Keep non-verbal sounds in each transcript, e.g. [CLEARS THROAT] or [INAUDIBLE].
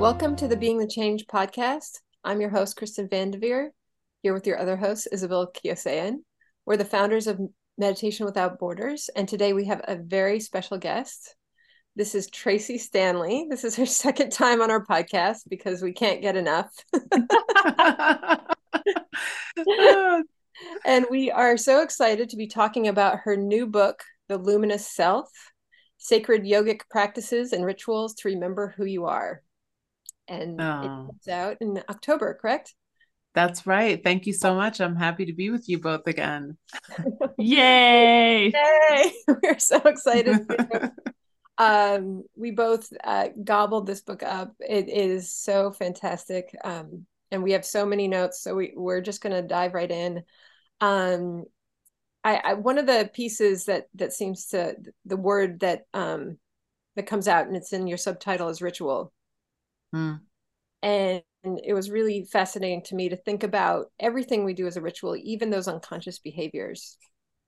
Welcome to the Being the Change podcast. I'm your host, Kristen Vandeveer, here with your other host, Isabel Kiosayan. We're the founders of Meditation Without Borders, and today we have a very special guest. This is Tracee Stanley. This is her [LAUGHS] second time on our podcast because we can't get enough. [LAUGHS] and we are so excited to be talking about her new book, The Luminous Self Sacred Yogic Practices and Rituals to Remember Who You Are. And oh. it comes out in October, correct? That's right. Thank you so much. I'm happy to be with you both again. [LAUGHS] Yay! Yay! [LAUGHS] We're so excited. [LAUGHS] um, we both uh, gobbled this book up. It is so fantastic. Um, and we have so many notes. So we, we're just going to dive right in. Um, I, I, one of the pieces that that seems to the word that um, that comes out and it's in your subtitle is ritual. Mm. And it was really fascinating to me to think about everything we do as a ritual, even those unconscious behaviors.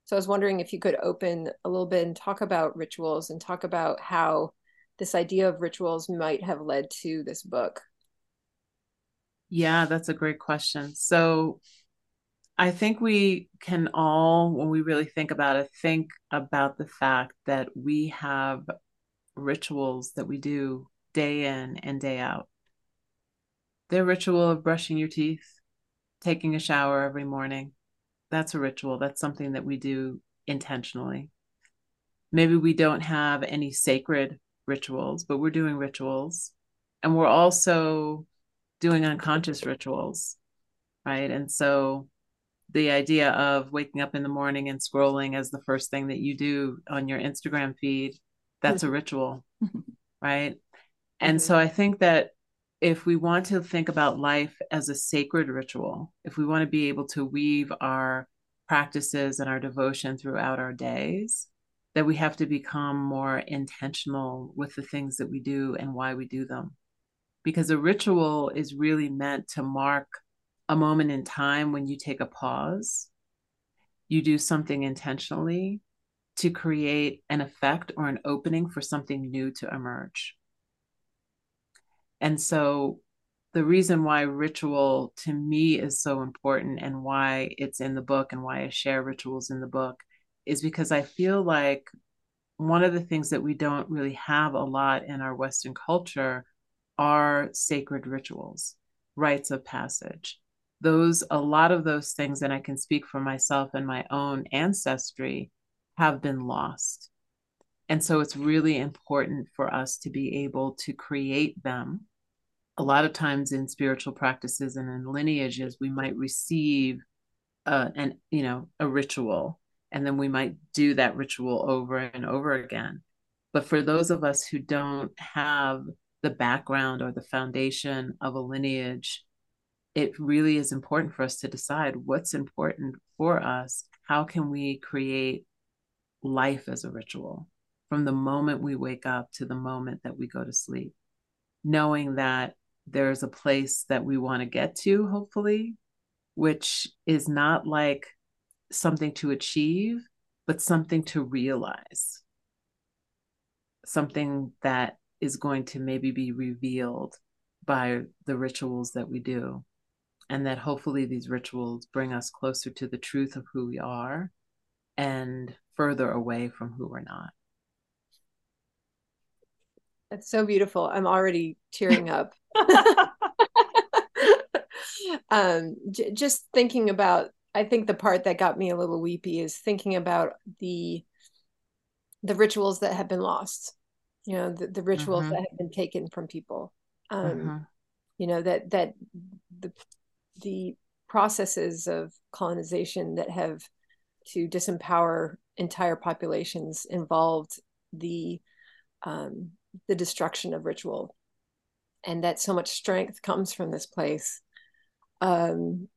So I was wondering if you could open a little bit and talk about rituals and talk about how this idea of rituals might have led to this book. Yeah, that's a great question. So I think we can all, when we really think about it, think about the fact that we have rituals that we do day in and day out. The ritual of brushing your teeth, taking a shower every morning, that's a ritual. That's something that we do intentionally. Maybe we don't have any sacred rituals, but we're doing rituals. And we're also doing unconscious rituals, right? And so the idea of waking up in the morning and scrolling as the first thing that you do on your Instagram feed, that's a [LAUGHS] ritual, right? And so I think that if we want to think about life as a sacred ritual, if we want to be able to weave our practices and our devotion throughout our days, that we have to become more intentional with the things that we do and why we do them. Because a ritual is really meant to mark a moment in time when you take a pause, you do something intentionally to create an effect or an opening for something new to emerge. And so the reason why ritual to me is so important and why it's in the book and why I share rituals in the book is because I feel like one of the things that we don't really have a lot in our Western culture are sacred rituals, rites of passage. Those, a lot of those things, and I can speak for myself and my own ancestry, have been lost. And so it's really important for us to be able to create them a lot of times in spiritual practices and in lineages we might receive uh, an you know a ritual and then we might do that ritual over and over again. But for those of us who don't have the background or the foundation of a lineage it really is important for us to decide what's important for us. How can we create life as a ritual from the moment we wake up to the moment that we go to sleep? Knowing that there's a place that we want to get to, hopefully, which is not like something to achieve, but something to realize. Something that is going to maybe be revealed by the rituals that we do. And that hopefully these rituals bring us closer to the truth of who we are and further away from who we're not. That's so beautiful. I'm already tearing up. [LAUGHS] [LAUGHS] um, j- just thinking about, I think the part that got me a little weepy is thinking about the the rituals that have been lost. You know, the, the rituals mm-hmm. that have been taken from people. Um, mm-hmm. You know that that the the processes of colonization that have to disempower entire populations involved the um, the destruction of ritual and that so much strength comes from this place. Um,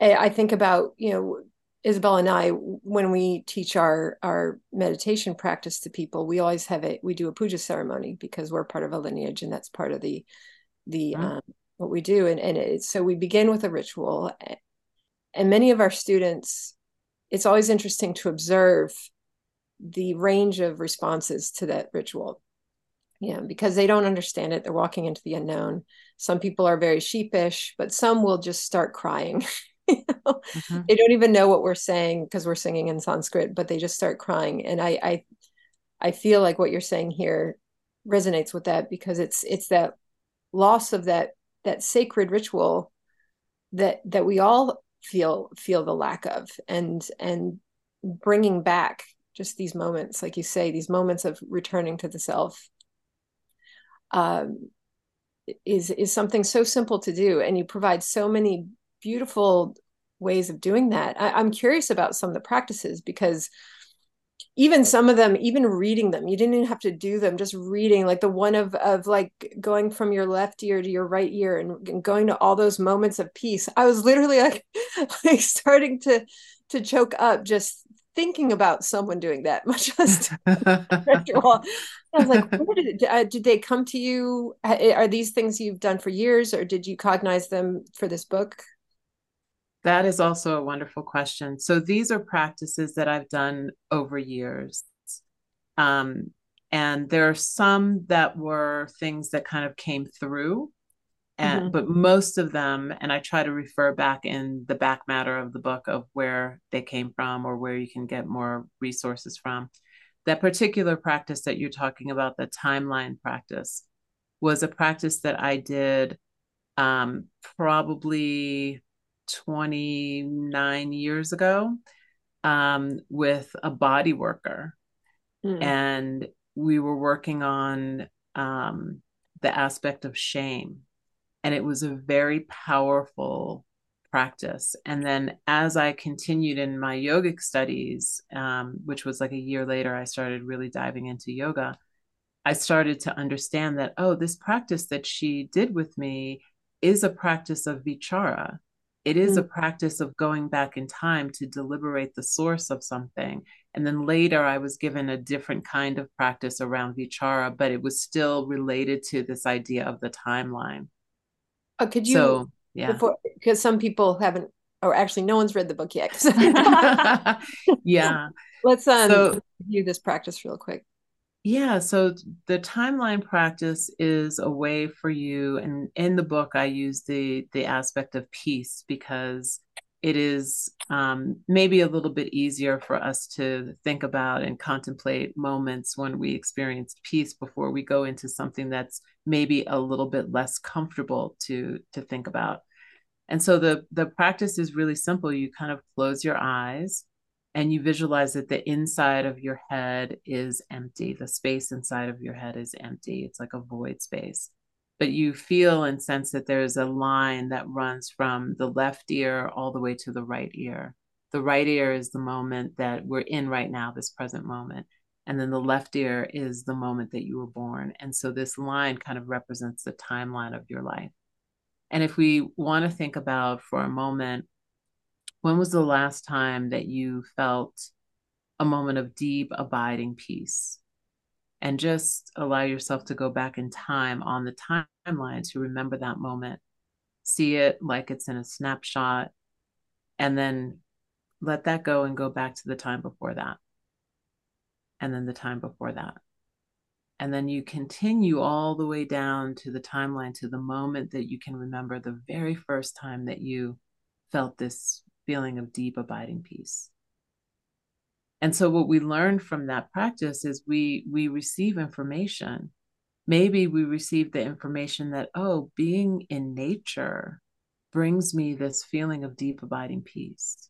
i think about you know isabel and i when we teach our our meditation practice to people we always have it we do a puja ceremony because we're part of a lineage and that's part of the the mm-hmm. um, what we do. And and it, so we begin with a ritual and many of our students it's always interesting to observe the range of responses to that ritual Yeah, because they don't understand it. They're walking into the unknown. Some people are very sheepish, but some will just start crying. [LAUGHS] you know? mm-hmm. They don't even know what we're saying because we're singing in Sanskrit, but they just start crying. And I, I, I feel like what you're saying here resonates with that because it's it's that loss of that that sacred ritual that that we all feel feel the lack of and and bringing back just these moments like you say these moments of returning to the self um, is is something so simple to do and you provide so many beautiful ways of doing that. I, i'm curious about some of the practices because even some of them even reading them you didn't even have to do them just reading like the one of of like going from your left ear to your right ear and, and going to all those moments of peace. I was literally like [LAUGHS] like starting to to choke up just thinking about someone doing that [LAUGHS] much less [LAUGHS] i was like [LAUGHS] did uh, did they come to you are these things you've done for years or did you cognize them for this book that is also a wonderful question. So these are practices that I've done over years. Um, and there are some that were things that kind of came through and mm-hmm. but most of them and i try to refer back in the back matter of the book of where they came from or where you can get more resources from that particular practice that you're talking about the timeline practice was a practice that i did um, probably 29 years ago um, with a body worker. Mm. And we were working on um, the aspect of shame. And it was a very powerful practice. And then as I continued in my yogic studies, um, which was like a year later, I started really diving into yoga. I started to understand that, oh, this practice that she did with me is a practice of vichara. It is mm. a practice of going back in time to deliberate the source of something. And then later, I was given a different kind of practice around vichara, but it was still related to this idea of the timeline. Oh, could you? So, yeah. Because some people haven't, or actually, no one's read the book yet. [LAUGHS] [LAUGHS] yeah. Let's um, so, review this practice real quick. Yeah, so the timeline practice is a way for you, and in the book I use the the aspect of peace because it is um, maybe a little bit easier for us to think about and contemplate moments when we experience peace before we go into something that's maybe a little bit less comfortable to to think about. And so the the practice is really simple. You kind of close your eyes and you visualize that the inside of your head is empty. The space inside of your head is empty. It's like a void space. But you feel and sense that there's a line that runs from the left ear all the way to the right ear. The right ear is the moment that we're in right now, this present moment. And then the left ear is the moment that you were born. And so this line kind of represents the timeline of your life. And if we want to think about for a moment when was the last time that you felt a moment of deep, abiding peace? And just allow yourself to go back in time on the timeline to remember that moment. See it like it's in a snapshot, and then let that go and go back to the time before that. And then the time before that. And then you continue all the way down to the timeline to the moment that you can remember the very first time that you felt this feeling of deep abiding peace and so what we learn from that practice is we we receive information maybe we receive the information that oh being in nature brings me this feeling of deep abiding peace.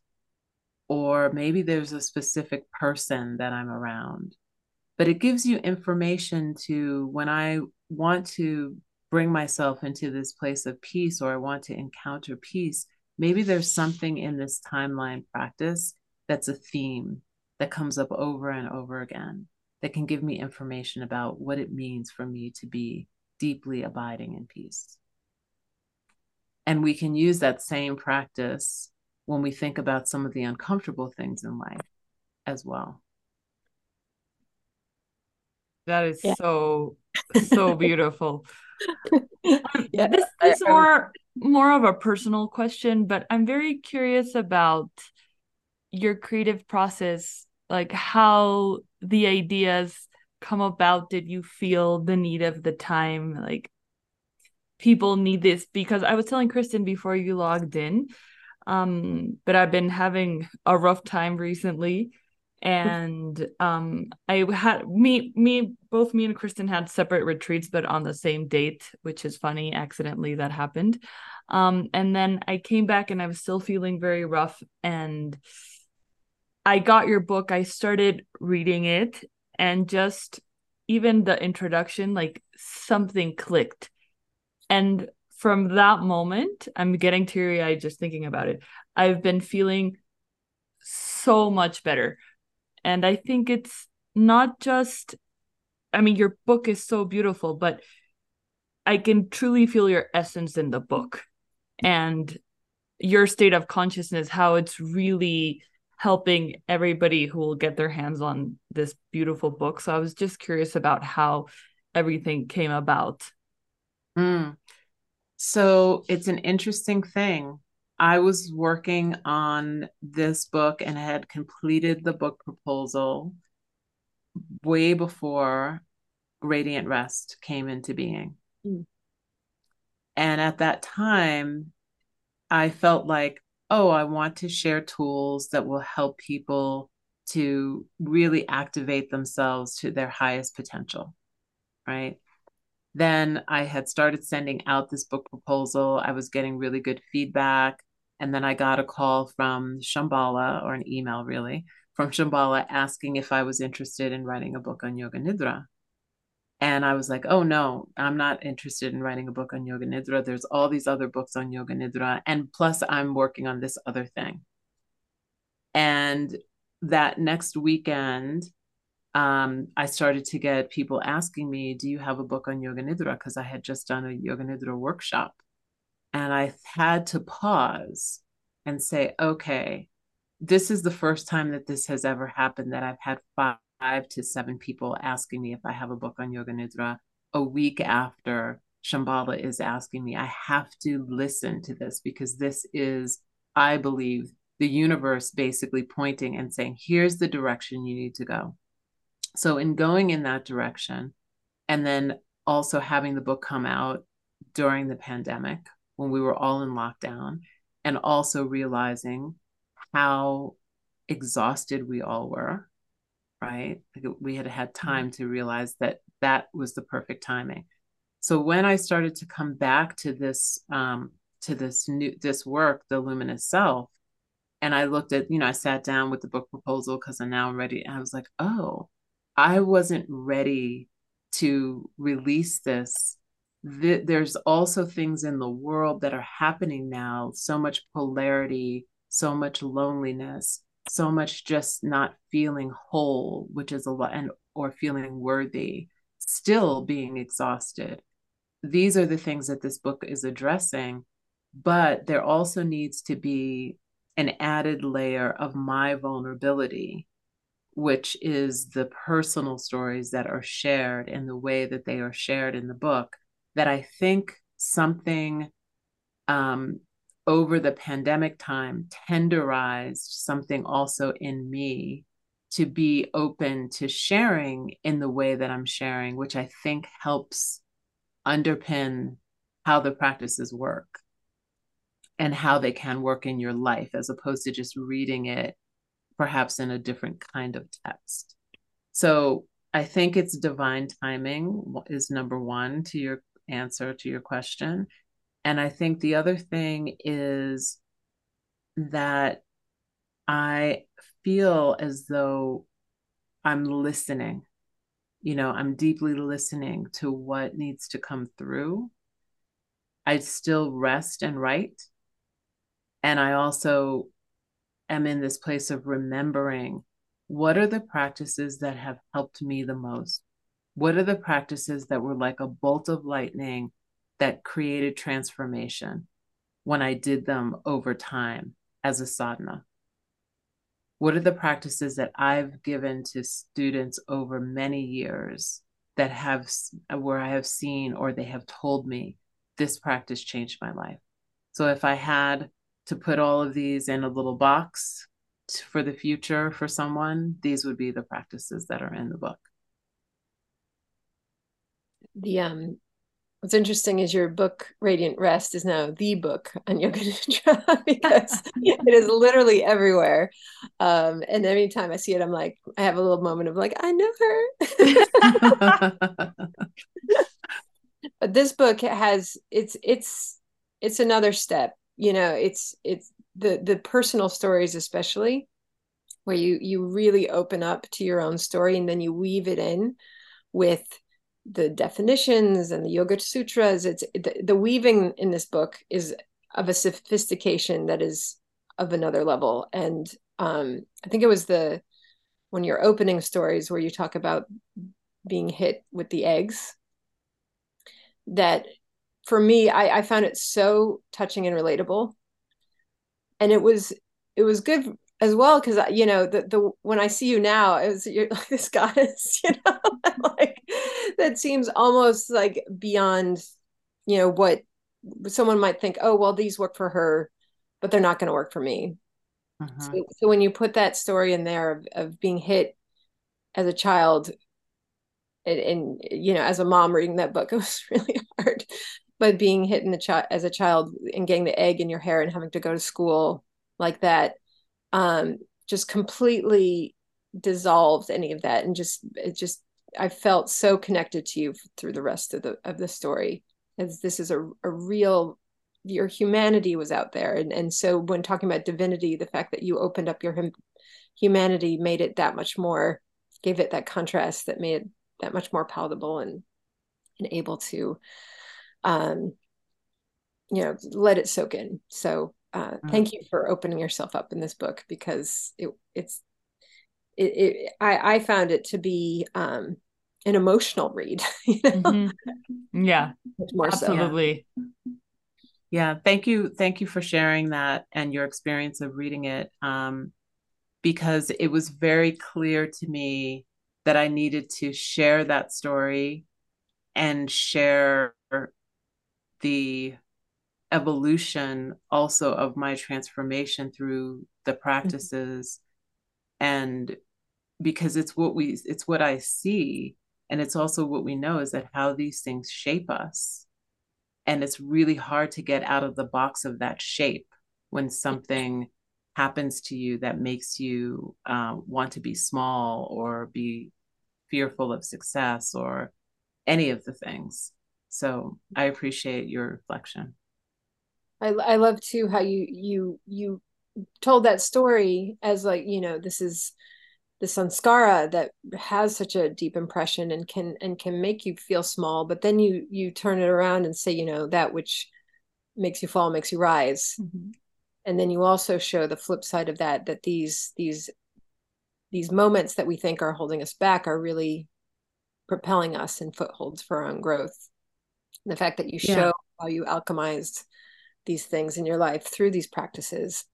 Or maybe there's a specific person that i'm around. But it gives you information to when i want to bring myself into this place of peace or i want to encounter peace maybe there's something in this timeline practice that's a theme that comes up over and over again that can give me information about what it means for me to be deeply abiding in peace. And we can use that same practice when we think about some of the uncomfortable things in life as well. That is yeah. so so beautiful. [LAUGHS] yeah, this is more more of a personal question, but I'm very curious about your creative process, like how the ideas come about? Did you feel the need of the time? Like people need this because I was telling Kristen before you logged in, um, but I've been having a rough time recently. And um, I had me, me, both me and Kristen had separate retreats, but on the same date, which is funny. Accidentally, that happened. Um, and then I came back and I was still feeling very rough. And I got your book. I started reading it, and just even the introduction, like something clicked. And from that moment, I'm getting teary eyed just thinking about it. I've been feeling so much better. And I think it's not just, I mean, your book is so beautiful, but I can truly feel your essence in the book and your state of consciousness, how it's really helping everybody who will get their hands on this beautiful book. So I was just curious about how everything came about. Mm. So it's an interesting thing. I was working on this book and had completed the book proposal way before Radiant Rest came into being. Mm. And at that time, I felt like, oh, I want to share tools that will help people to really activate themselves to their highest potential. Right. Then I had started sending out this book proposal. I was getting really good feedback. And then I got a call from Shambhala, or an email really, from Shambhala asking if I was interested in writing a book on Yoga Nidra. And I was like, oh no, I'm not interested in writing a book on Yoga Nidra. There's all these other books on Yoga Nidra. And plus, I'm working on this other thing. And that next weekend, um, I started to get people asking me, Do you have a book on Yoga Nidra? Because I had just done a Yoga Nidra workshop. And I had to pause and say, Okay, this is the first time that this has ever happened that I've had five to seven people asking me if I have a book on Yoga Nidra a week after Shambhala is asking me. I have to listen to this because this is, I believe, the universe basically pointing and saying, Here's the direction you need to go so in going in that direction and then also having the book come out during the pandemic when we were all in lockdown and also realizing how exhausted we all were right we had had mm-hmm. time to realize that that was the perfect timing so when i started to come back to this um to this new this work the luminous self and i looked at you know i sat down with the book proposal because i'm now ready and i was like oh I wasn't ready to release this. There's also things in the world that are happening now, so much polarity, so much loneliness, so much just not feeling whole, which is a lot, and or feeling worthy, still being exhausted. These are the things that this book is addressing, but there also needs to be an added layer of my vulnerability which is the personal stories that are shared in the way that they are shared in the book, that I think something um, over the pandemic time tenderized something also in me to be open to sharing in the way that I'm sharing, which I think helps underpin how the practices work and how they can work in your life as opposed to just reading it perhaps in a different kind of text. So I think it's divine timing is number one to your answer to your question. And I think the other thing is that I feel as though I'm listening. You know, I'm deeply listening to what needs to come through. I still rest and write. And I also am in this place of remembering what are the practices that have helped me the most? What are the practices that were like a bolt of lightning that created transformation when I did them over time as a sadhana? What are the practices that I've given to students over many years that have where I have seen or they have told me this practice changed my life? So if I had to put all of these in a little box for the future for someone, these would be the practices that are in the book. the um what's interesting is your book Radiant Rest is now the book on Yoga [LAUGHS] Nidra [LAUGHS] because [LAUGHS] it is literally everywhere. Um, and time I see it, I'm like, I have a little moment of like, I know her. but this book has it's it's it's another step. You know, it's it's the the personal stories especially where you you really open up to your own story and then you weave it in with the definitions and the yoga sutras it's the, the weaving in this book is of a sophistication that is of another level. And um i think it was the when you're opening stories where you talk about being hit with the eggs that for me I, I found it so touching and relatable. And it was it was good as well because you know the the when I see you now as you're [LAUGHS] like this goddess, [LAUGHS] you know, like that seems almost like beyond, you know, what someone might think. Oh, well, these work for her, but they're not going to work for me. Uh-huh. So, so, when you put that story in there of, of being hit as a child, and, and, you know, as a mom reading that book, [LAUGHS] it was really hard. But being hit in the child as a child and getting the egg in your hair and having to go to school like that um, just completely dissolved any of that and just it just I felt so connected to you through the rest of the of the story. As this is a, a real your humanity was out there. And and so when talking about divinity the fact that you opened up your hum, humanity made it that much more gave it that contrast that made it that much more palatable and and able to um you know let it soak in. So uh, mm. thank you for opening yourself up in this book because it it's it, it I, I found it to be um, an emotional read. [LAUGHS] You know? mm-hmm. Yeah, more absolutely. So. Yeah, thank you, thank you for sharing that and your experience of reading it, um, because it was very clear to me that I needed to share that story and share the evolution also of my transformation through the mm-hmm. practices mm-hmm. and because it's what we it's what i see and it's also what we know is that how these things shape us and it's really hard to get out of the box of that shape when something happens to you that makes you uh, want to be small or be fearful of success or any of the things so i appreciate your reflection I I love too how you you you told that story as like you know this is the sanskara that has such a deep impression and can and can make you feel small but then you you turn it around and say you know that which makes you fall makes you rise mm-hmm. and then you also show the flip side of that that these these these moments that we think are holding us back are really propelling us in footholds for our own growth and the fact that you show yeah. how you alchemized these things in your life through these practices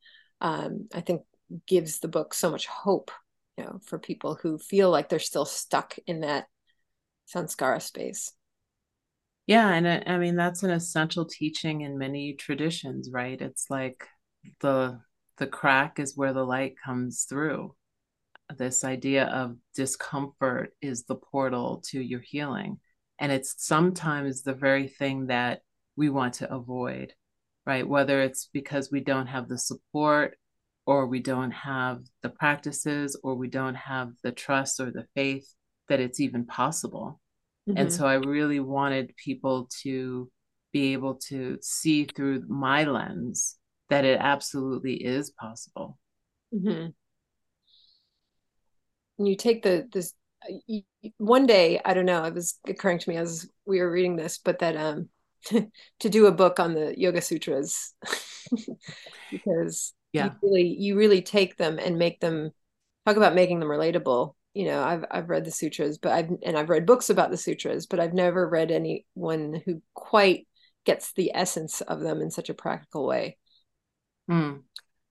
um, i think gives the book so much hope you know for people who feel like they're still stuck in that sanskara space. Yeah and I, I mean that's an essential teaching in many traditions right? It's like the the crack is where the light comes through. This idea of discomfort is the portal to your healing. And it's sometimes the very thing that we want to avoid right? Whether it's because we don't have the support or we don't have the practices or we don't have the trust or the faith that it's even possible. Mm-hmm. And so I really wanted people to be able to see through my lens that it absolutely is possible. Mm-hmm. And you take the this one day, I don't know, it was occurring to me as we were reading this, but that um to do a book on the yoga sutras. [LAUGHS] Because yeah. you really you really take them and make them talk about making them relatable. You know i've i've read the sutras but i've and i've read books about the sutras but i've never read anyone who quite gets the essence of them in such a practical way. Mm.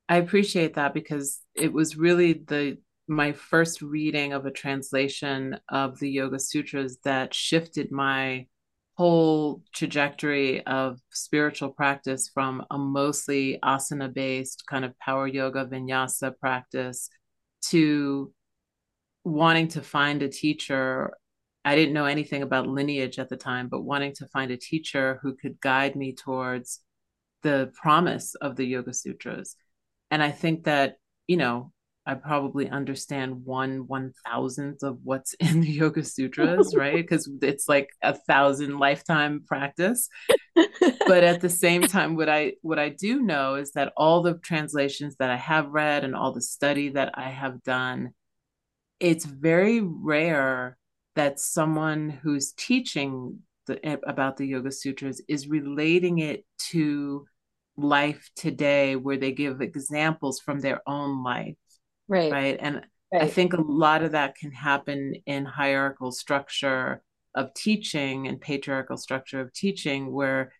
i appreciate that because it was really the my first reading of a translation of the yoga sutras that shifted my whole trajectory of spiritual practice from a mostly asana based kind of power yoga vinyasa practice to wanting to find a teacher I didn't know anything about lineage at the time, but wanting to find a teacher who could guide me towards the promise of the Yoga Sutras. And I think that, you know, I probably understand one one thousandth of what's [LAUGHS] in the Yoga Sutras, [LAUGHS] right? Because it's like a thousand lifetime practice. [LAUGHS] but at the same time, what I what I do know is that all the translations that I have read and all the study that I have done, it's very rare that someone who's teaching the, eh, about the Yoga Sutras is relating it to life today, where they give examples from their own life right right and right. i think a lot of that can happen in hierarchical structure of teaching and patriarchal structure of teaching where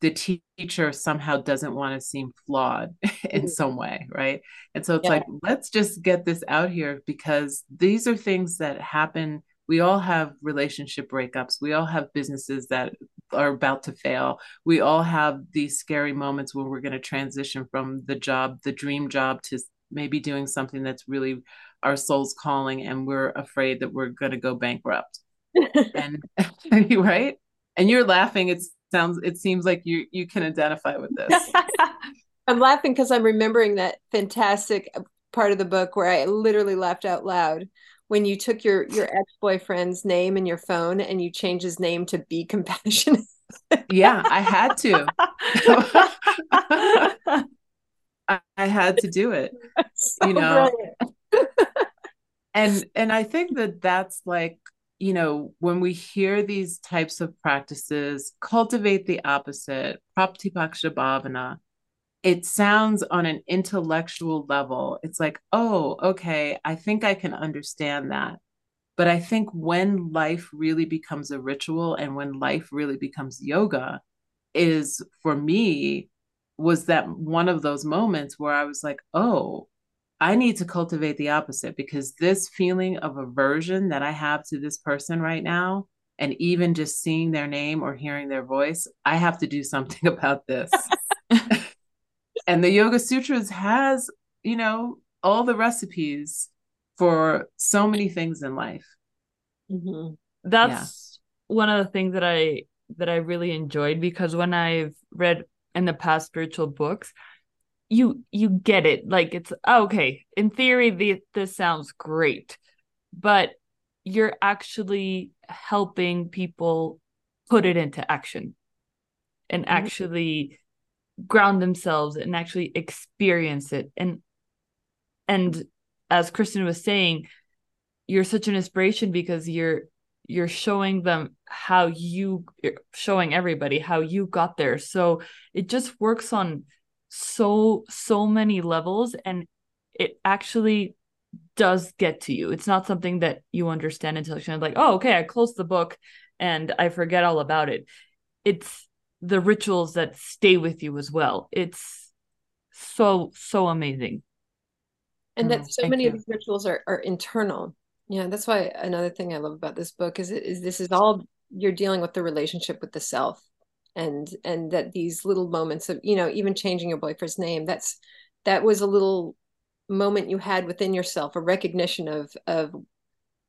the teacher somehow doesn't want to seem flawed [LAUGHS] in mm-hmm. some way right and so it's yeah. like let's just get this out here because these are things that happen we all have relationship breakups we all have businesses that are about to fail we all have these scary moments when we're going to transition from the job the dream job to maybe doing something that's really our soul's calling and we're afraid that we're going to go bankrupt. [LAUGHS] And [LAUGHS] right? And you're laughing it sounds it seems like you you can identify with this. [LAUGHS] I'm laughing because i'm remembering that fantastic part of the book where i literally laughed out loud when you took your your ex-boyfriend's name in your phone and you changed his name to be compassionate. Yeah i had to I, I had to do it. [LAUGHS] So you know. [LAUGHS] and and I think that that's like you know when we hear these types of practices cultivate the opposite pratipaksha bhavana it sounds on an intellectual level it's like oh okay i think i can understand that but i think when life really becomes a ritual and when life really becomes yoga is for me was that one of those moments where I was like, oh, I need to cultivate the opposite because this feeling of aversion that I have to this person right now, and even just seeing their name or hearing their voice, I have to do something [LAUGHS] about this. [LAUGHS] and the Yoga Sutras has, you know, all the recipes for so many things in life. Mm-hmm. That's yeah. one of the things that I that I really enjoyed because when I've read in the past spiritual books you you get it like it's okay in theory the, this sounds great but you're actually helping people put it into action and mm-hmm. actually ground themselves and actually experience it and and as kristen was saying you're such an inspiration because you're you're showing them how you showing everybody how you got there. So it just works on so so many levels and it actually does get to you. It's not something that you understand intellectually like oh okay i close the book and i forget all about it. It's the rituals that stay with you as well. It's so so amazing. And that mm, so many you. of these rituals are, are internal. Yeah, that's why another thing I love about this book is is this is all you're dealing with the relationship with the self and and that these little moments of you know even changing your boyfriend's name that's that was a little moment you had within yourself a recognition of of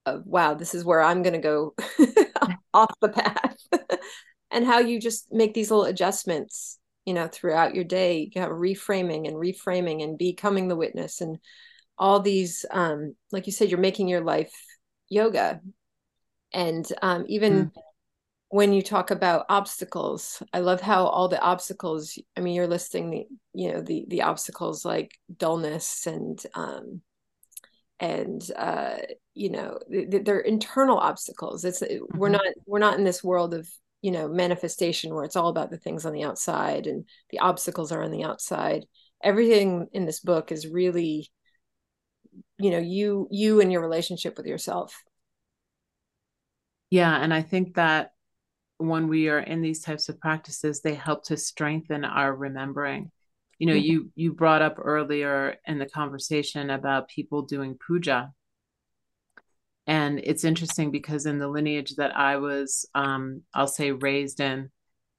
of wow this is where i'm going to go [LAUGHS] off the path. [LAUGHS] And how you just make these little adjustments you know throughout your day. You have reframing and reframing and becoming the witness and all these um like you said you're making your life yoga. And um even mm. When you talk about obstacles i love how all the obstacles i mean you're listing the you know the the obstacles like dullness and um and uh you know they're internal obstacles. It's mm-hmm. we're not we're not in this world of you know manifestation where it's all about the things on the outside and the obstacles are on the outside. Everything in this book is really you know you you and your relationship with yourself. Yeah and i think that when we are in these types of practices they help to strengthen our remembering you know mm-hmm. you you brought up earlier in the conversation about people doing puja and it's interesting because in the lineage that i was um i'll say raised in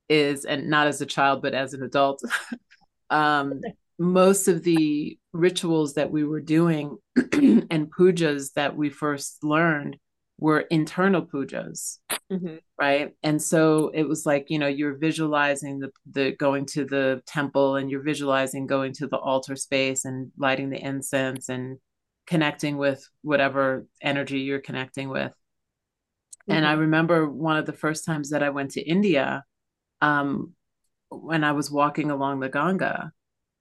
is and not as a child but as an adult [LAUGHS] um most of the rituals that we were doing [CLEARS THROAT] and pujas that we first learned were internal pujas mm-hmm. right and so it was like you know you're visualizing the the going to the temple and you're visualizing going to the altar space and lighting the incense and connecting with whatever energy you're connecting with mm-hmm. and i mm-hmm. remember one of the first times that i went to india um, when i was walking along the ganga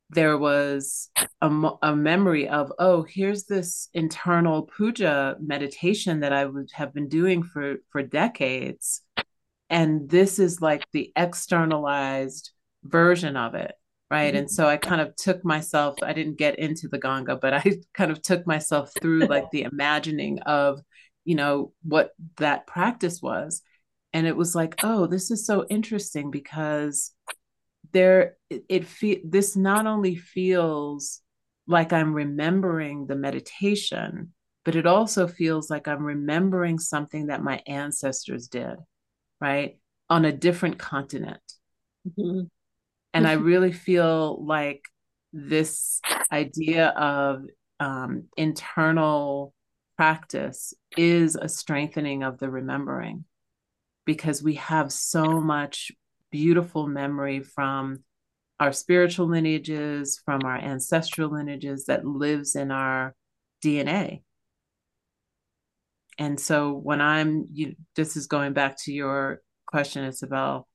there was a, a memory of oh here's this internal puja meditation that i would have been doing for for decades. And this is like the externalized version of it right? Mm-hmm. and so i kind of took myself i didn't get into the ganga but i [LAUGHS] kind of took myself through like the imagining of you know what that practice was. And it was like oh this is so interesting because there it, it feel this not only feels like i'm remembering the meditation but it also feels like i'm remembering something that my ancestors did right on a different continent. Mm-hmm. and i really feel like this idea of um, internal practice is a strengthening of the remembering because we have so much beautiful memory from our spiritual lineages, from our ancestral lineages that lives in our DNA. And so when I'm, you, this is going back to your question, Isabel,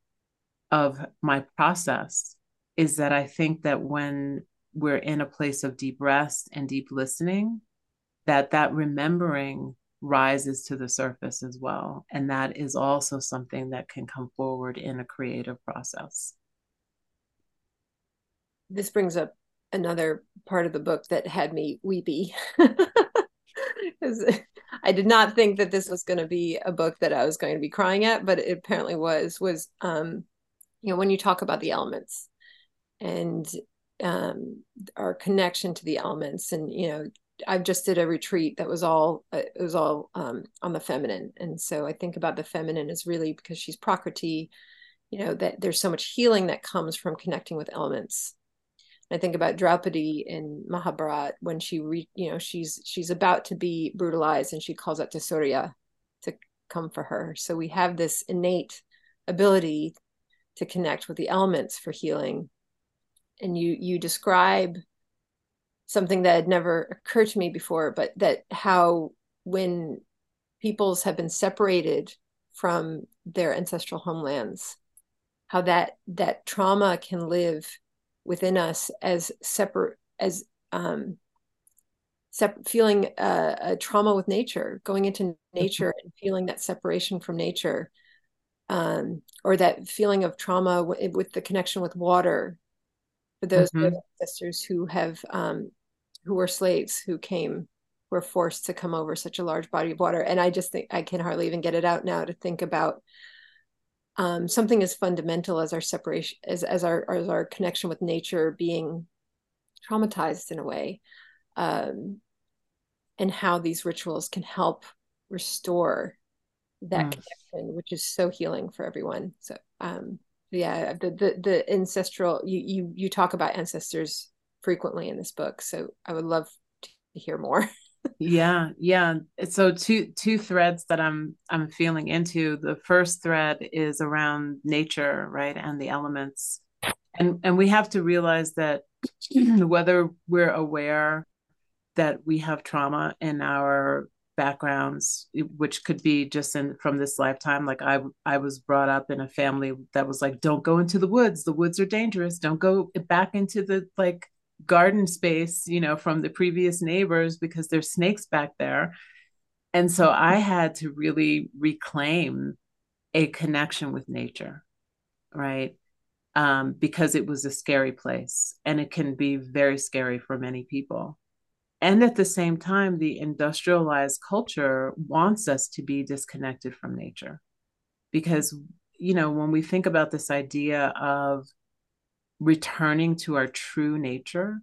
of my process, is that I think that when we're in a place of deep rest and deep listening, that that remembering rises to the surface as well. And that is also something that can come forward in a creative process. This brings up another part of the book that had me weepy. [LAUGHS] I did not think that this was going to be a book that I was going to be crying at, but it apparently was. Was um, you know when you talk about the elements and um, our connection to the elements, and you know I just did a retreat that was all uh, it was all um, on the feminine, and so I think about the feminine is really because she's Prakriti, you know that there's so much healing that comes from connecting with elements. I think about Draupadi in Mahabharat when she re, you know she's she's about to be brutalized and she calls out to Surya to come for her. So we have this innate ability to connect with the elements for healing, and you you describe something that had never occurred to me before, but that how when peoples have been separated from their ancestral homelands, how that that trauma can live within us as separate as um, sep- feeling a, a, trauma with nature, going into nature and feeling that separation from nature, um, or that feeling of trauma w- with the connection with water for those mm-hmm. ancestors who have um, who were slaves who came were forced to come over such a large body of water and i just think i can hardly even get it out now to think about um, something as fundamental as our separation as, as our as our connection with nature being traumatized in a way um, and how these rituals can help restore that mm. connection which is so healing for everyone so um, yeah the, the the ancestral you you you talk about ancestors frequently in this book so i would love to hear more. [LAUGHS] Yeah yeah. So two two threads that i'm i'm feeling into. The first thread is around nature right and the elements. And and we have to realize that [CLEARS THROAT] whether we're aware that we have trauma in our backgrounds which could be just in from this lifetime. Like i i was brought up in a family that was like don't go into the woods. The woods are dangerous. Don't go back into the like garden space you know from the previous neighbors because there's snakes back there. And so i had to really reclaim a connection with nature right? Um, because it was a scary place and it can be very scary for many people and at the same time, the industrialized culture wants us to be disconnected from nature. Because, you know, when we think about this idea of returning to our true nature,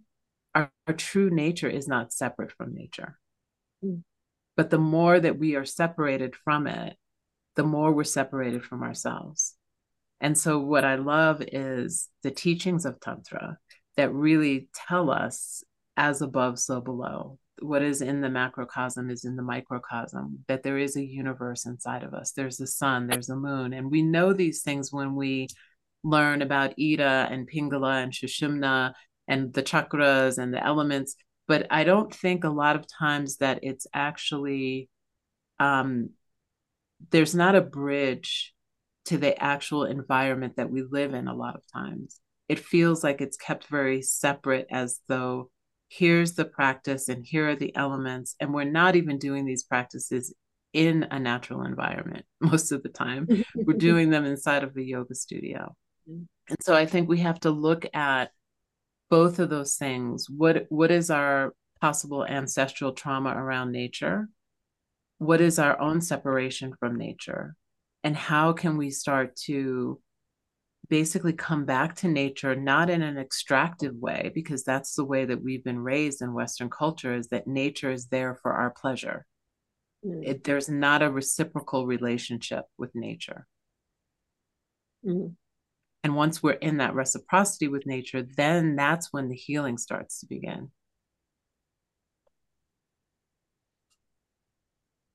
our, our true nature is not separate from nature. Mm. But the more that we are separated from it, the more we're separated from ourselves. And so, what I love is the teachings of Tantra that really tell us as above, so below. what is in the macrocosm is in the microcosm, that there is a universe inside of us. There's a sun, there's a moon. And we know these things when we learn about Ida and Pingala and Sushumna and the chakras and the elements. But I don't think a lot of times that it's actually, um, there's not a bridge to the actual environment that we live in a lot of times. It feels like it's kept very separate as though here's the practice and here are the elements. And we're not even doing these practices in a natural environment [LAUGHS] most of the time. we're [LAUGHS] doing them inside of a yoga studio. Mm-hmm. And so I think we have to look at both of those things. What what is our possible ancestral trauma around nature? What is our own separation from nature? And how can we start to basically come back to nature not in an extractive way because that's the way that we've been raised in western culture is that nature is there for our pleasure mm. it, there's not a reciprocal relationship with nature mm. and once we're in that reciprocity with nature then that's when the healing starts to begin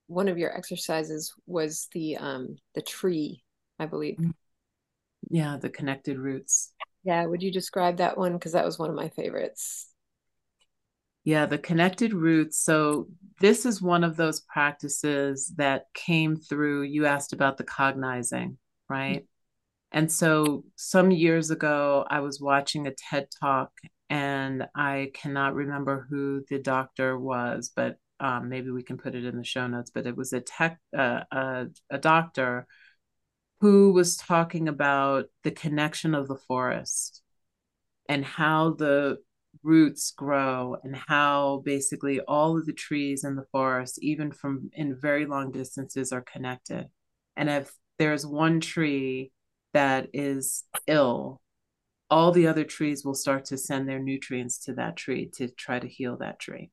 one of your exercises was the um the tree i believe mm. Yeah, the connected roots. Yeah, would you describe that one? Because that was one of my favorites. Yeah, the connected roots. So, this is one of those practices that came through. You asked about the cognizing, right? Mm-hmm. And so, some years ago, I was watching a TED talk, and I cannot remember who the doctor was, but um, maybe we can put it in the show notes. But it was a tech, uh, a, a doctor who was talking about the connection of the forest and how the roots grow and how basically all of the trees in the forest even from in very long distances are connected. And if there's one tree that is ill all the other trees will start to send their nutrients to that tree to try to heal that tree.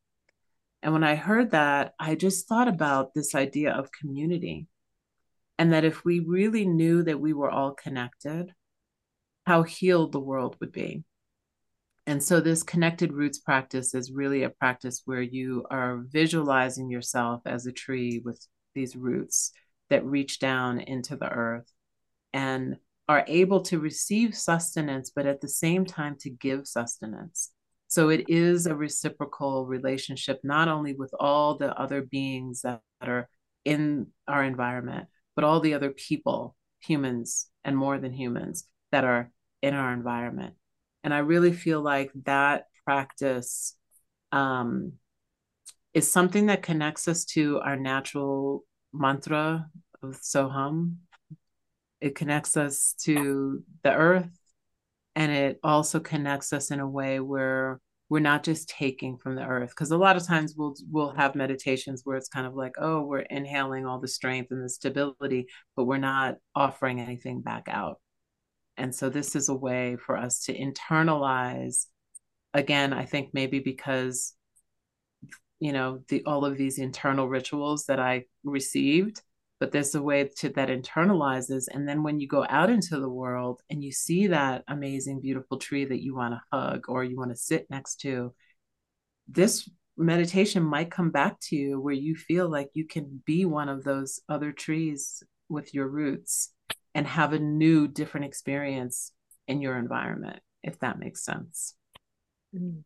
And when i heard that i just thought about this idea of community and that if we really knew that we were all connected, how healed the world would be. And so, this connected roots practice is really a practice where you are visualizing yourself as a tree with these roots that reach down into the earth and are able to receive sustenance, but at the same time to give sustenance. So, it is a reciprocal relationship, not only with all the other beings that are in our environment, but all the other people, humans and more than humans that are in our environment. And I really feel like that practice um, is something that connects us to our natural mantra of Soham. It connects us to the earth, and it also connects us in a way where we're not just taking from the earth because a lot of times we'll we'll have meditations where it's kind of like oh we're inhaling all the strength and the stability but we're not offering anything back out. And so this is a way for us to internalize again i think maybe because you know the all of these internal rituals that i received but there's a way to that internalizes and then when you go out into the world and you see that amazing beautiful tree that you want to hug or you want to sit next to this meditation might come back to you where you feel like you can be one of those other trees with your roots and have a new different experience in your environment if that makes sense mm.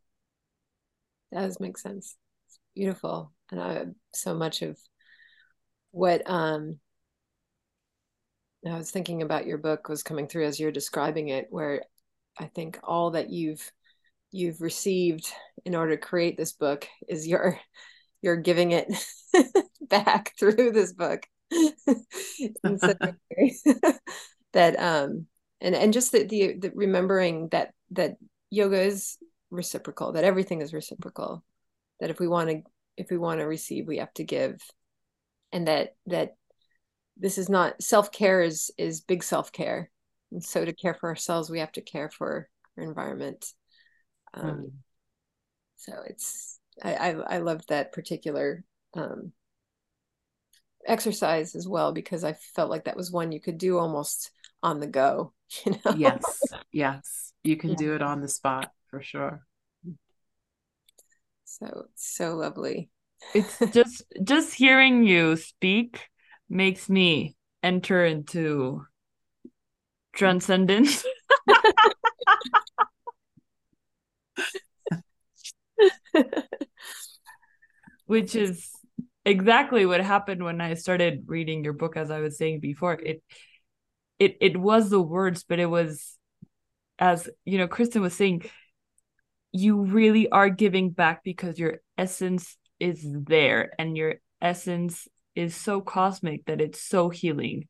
does make sense it's beautiful and i so much of what um I was thinking about your book was coming through as you're describing it, where I think all that you've you've received in order to create this book is your you're giving it [LAUGHS] back through this book. [LAUGHS] [LAUGHS] that um and and just the, the the remembering that that yoga is reciprocal, that everything is reciprocal. That if we want to if we want to receive, we have to give and that that this is not self-care is is big self-care and so to care for ourselves we have to care for our environment um, mm. so it's I, I i loved that particular um exercise as well because i felt like that was one you could do almost on the go [LAUGHS] you know yes yes you can yeah. do it on the spot for sure So so lovely. It's just just hearing you speak makes me enter into transcendence. [LAUGHS] Which is exactly what happened when I started reading your book as I was saying before. It it it was the words, but it was as you know, Kristen was saying, you really are giving back because your essence is there and your essence is so cosmic that it's so healing.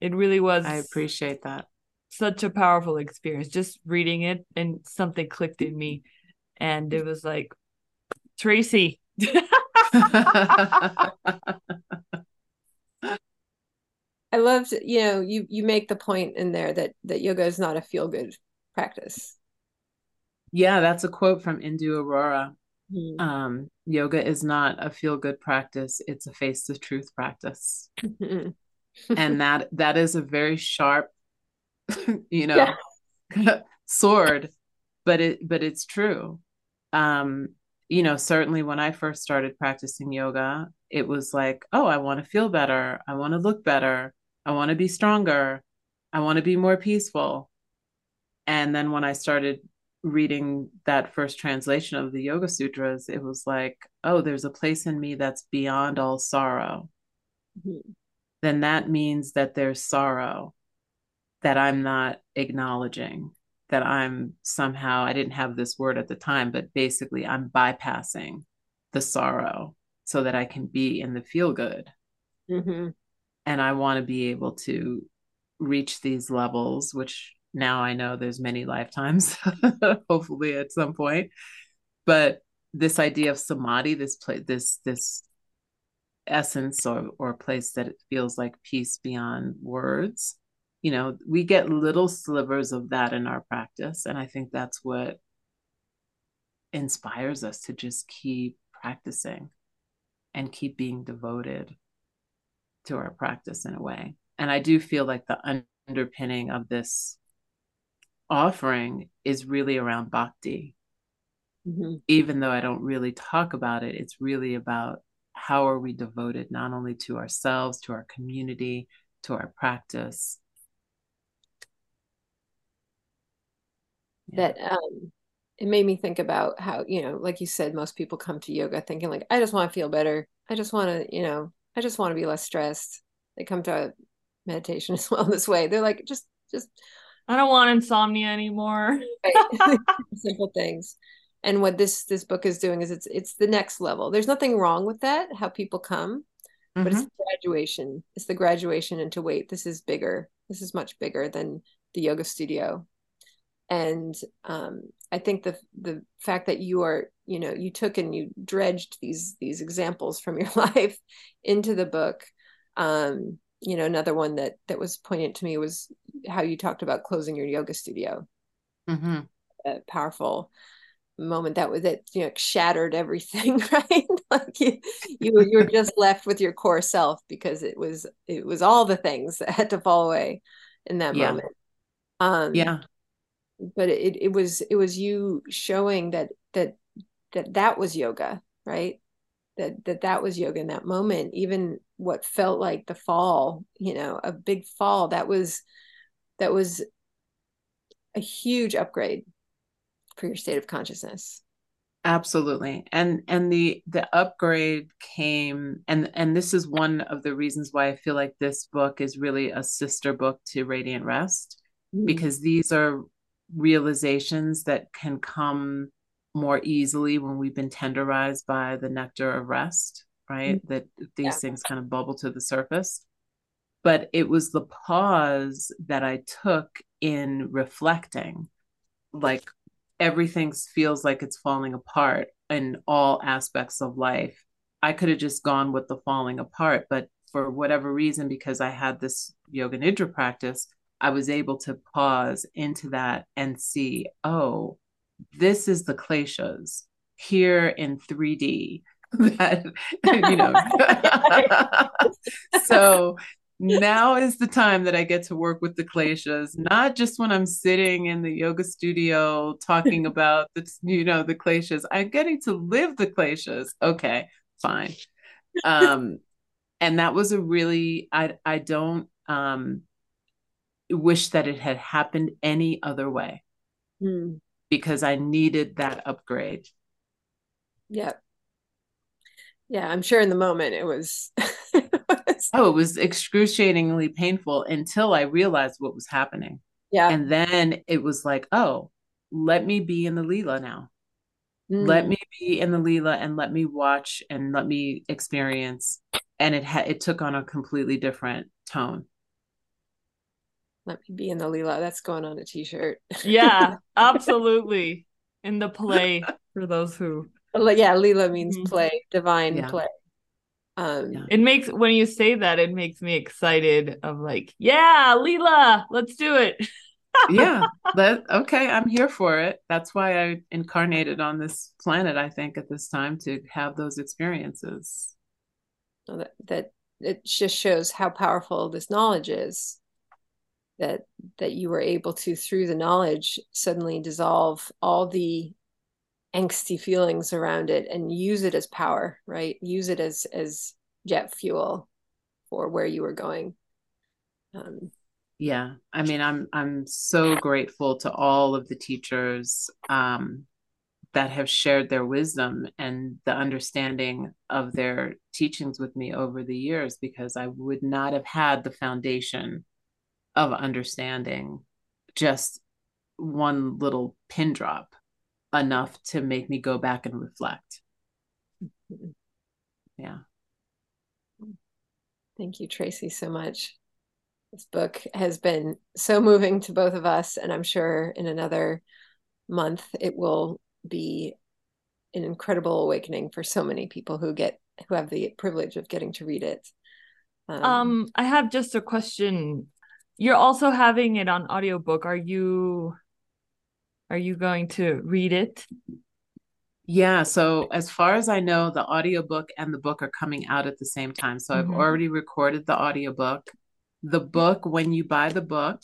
It really was. I appreciate that. Such a powerful experience. Just reading it and something clicked in me. And it was like, Tracee. [LAUGHS] I loved, you know, you you make the point in there that that yoga is not a feel good practice. Yeah, that's a quote from Indu Aurora. Mm-hmm. Um, yoga is not a feel good practice; it's a face the truth practice, mm-hmm. and [LAUGHS] that that is a very sharp, [LAUGHS] you know, yeah. [LAUGHS] sword, but it but it's true. Um, you know, certainly when I first started practicing yoga, it was like, oh, I want to feel better, I want to look better, I want to be stronger. I want to be more peaceful. And then when I started reading that first translation of the Yoga Sutras, it was like, oh, there's a place in me that's beyond all sorrow. Mm-hmm. Then that means that there's sorrow that I'm not acknowledging, that I'm somehow, I didn't have this word at the time, but basically I'm bypassing the sorrow so that I can be in the feel good. Mm-hmm and I want to be able to reach these levels, which now I know there's many lifetimes, [LAUGHS] hopefully at some point. But this idea of samadhi, this place, this this essence or or place that it feels like peace beyond words, you know, we get little slivers of that in our practice, and I think that's what inspires us to just keep practicing and keep being devoted to our practice in a way. And I do feel like the underpinning of this offering is really around bhakti. Mm-hmm. Even though I don't really talk about it, it's really about how are we devoted not only to ourselves, to our community, to our practice. Yeah. That um it made me think about how, you know, like you said, most people come to yoga thinking like, I just want to feel better. I just want to, you know, I just want to be less stressed. They come to meditation [LAUGHS] as well this way. They're like, just, just. I don't want insomnia anymore. [LAUGHS] [LAUGHS] Simple things. And what this this book is doing is it's it's the next level. There's nothing wrong with that. How people come, mm-hmm. but it's mm-hmm. graduation. It's the graduation into wait. This is bigger. This is much bigger than the yoga studio and um, I think the the fact that you are you know you took and you dredged these these examples from your [LAUGHS] life into the book. Um, you know, another one that that was poignant to me was how you talked about closing your yoga studio. Mm-hmm. A powerful moment that was that you know shattered everything, [LAUGHS] right? like you you were, you were just [LAUGHS] left with your core self because it was it was all the things that had to fall away in that yeah. moment. Um, yeah but it it was it was you showing that that that that was yoga right that that that was yoga in that moment even what felt like the fall you know a big fall. That was that was a huge upgrade for your state of consciousness. Absolutely. And and the the upgrade came and and this is one of the reasons why i feel like this book is really a sister book to radiant rest mm-hmm. because these are realizations that can come more easily when we've been tenderized by the nectar of rest, right? Mm-hmm. That these yeah. things kind of bubble to the surface. But it was the pause that I took in reflecting. Like everything feels like it's falling apart in all aspects of life. I could have just gone with the falling apart, but for whatever reason, because I had this yoga nidra practice, I was able to pause into that and see, oh, this is the kleshas here in 3D. [LAUGHS] that you know, [LAUGHS] so now is the time that I get to work with the kleshas, not just when I'm sitting in the yoga studio talking about the, you know, the kleshas. I'm getting to live the kleshas. Okay, fine. Um, and that was a really, I, I don't um, wish that it had happened any other way mm. because I needed that upgrade. Yeah. Yeah, I'm sure in the moment it was [LAUGHS] oh, it was excruciatingly painful until I realized what was happening. Yeah. And then it was like, oh, let me be in the Leela now. Mm. Let me be in the Leela and let me watch and let me experience. And it had it took on a completely different tone. Let me be in the Leela. That's going on a t-shirt. yeah, [LAUGHS] absolutely. In the play for those who yeah, lila means mm-hmm. play, divine yeah. play. Um. It makes when you say that, it makes me excited. Of like, yeah, Leela, let's do it. [LAUGHS] yeah, that okay. I'm here for it. That's why I incarnated on this planet. I think at this time to have those experiences. that that it just shows how powerful this knowledge is. That that you were able to through the knowledge suddenly dissolve all the angsty feelings around it and use it as power right? Use it as as jet fuel for where you were going. Um, yeah i mean i'm i'm so grateful to all of the teachers um, that have shared their wisdom and the understanding of their teachings with me over the years because i would not have had the foundation of understanding just one little pin drop enough to make me go back and reflect. Yeah. Thank you, Tracee, so much. This book has been so moving to both of us, and I'm sure in another month it will be an incredible awakening for so many people who get who have the privilege of getting to read it. Um, um I have just a question. You're also having it on audiobook. Are you are you going to read it? Yeah, so as far as I know, the audiobook and the book are coming out at the same time. So mm-hmm. I've already recorded the audiobook. The book, when you buy the book,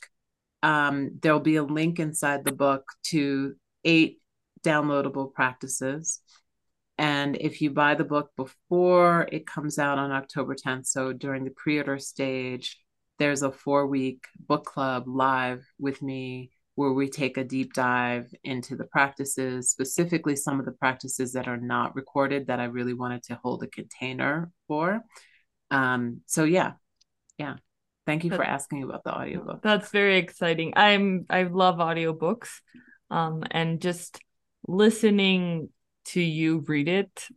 um, there'll be a link inside the book to eight downloadable practices. And if you buy the book before it comes out on October 10th, so during the pre order stage, there's a four week book club live with me where we take a deep dive into the practices, specifically some of the practices that are not recorded that I really wanted to hold a container for. Um, so yeah, yeah. Thank you for asking about the audiobook. That's very exciting. I'm I love audiobooks. Um, and just listening to you read it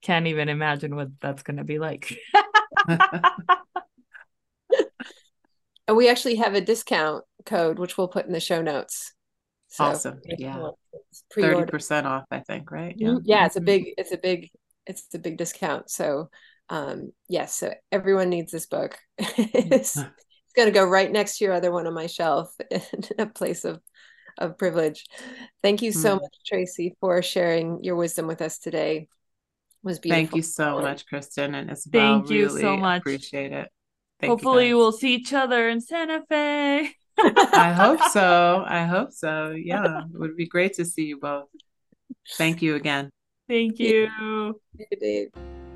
can't even imagine what that's going to be like. [LAUGHS] [LAUGHS] and we actually have a discount code, which we'll put in the show notes. So awesome. Yeah. Thirty percent off, I think, right? Yeah. Mm-hmm. Yeah, it's a big, it's a big, it's a big discount. So um yes, so everyone needs this book. [LAUGHS] it's, [LAUGHS] it's gonna go right next to your other one on my shelf [LAUGHS] in a place of of privilege. Thank you so mm. much, Tracee, for sharing your wisdom with us today. It was beautiful. Thank you so much, Kristen and Isabel. Thank you really so much. Appreciate it. Thank Hopefully, we'll see each other in Santa Fe. I hope so. I hope so. Yeah, it would be great to see you both. Thank you again. Thank you. Thank you.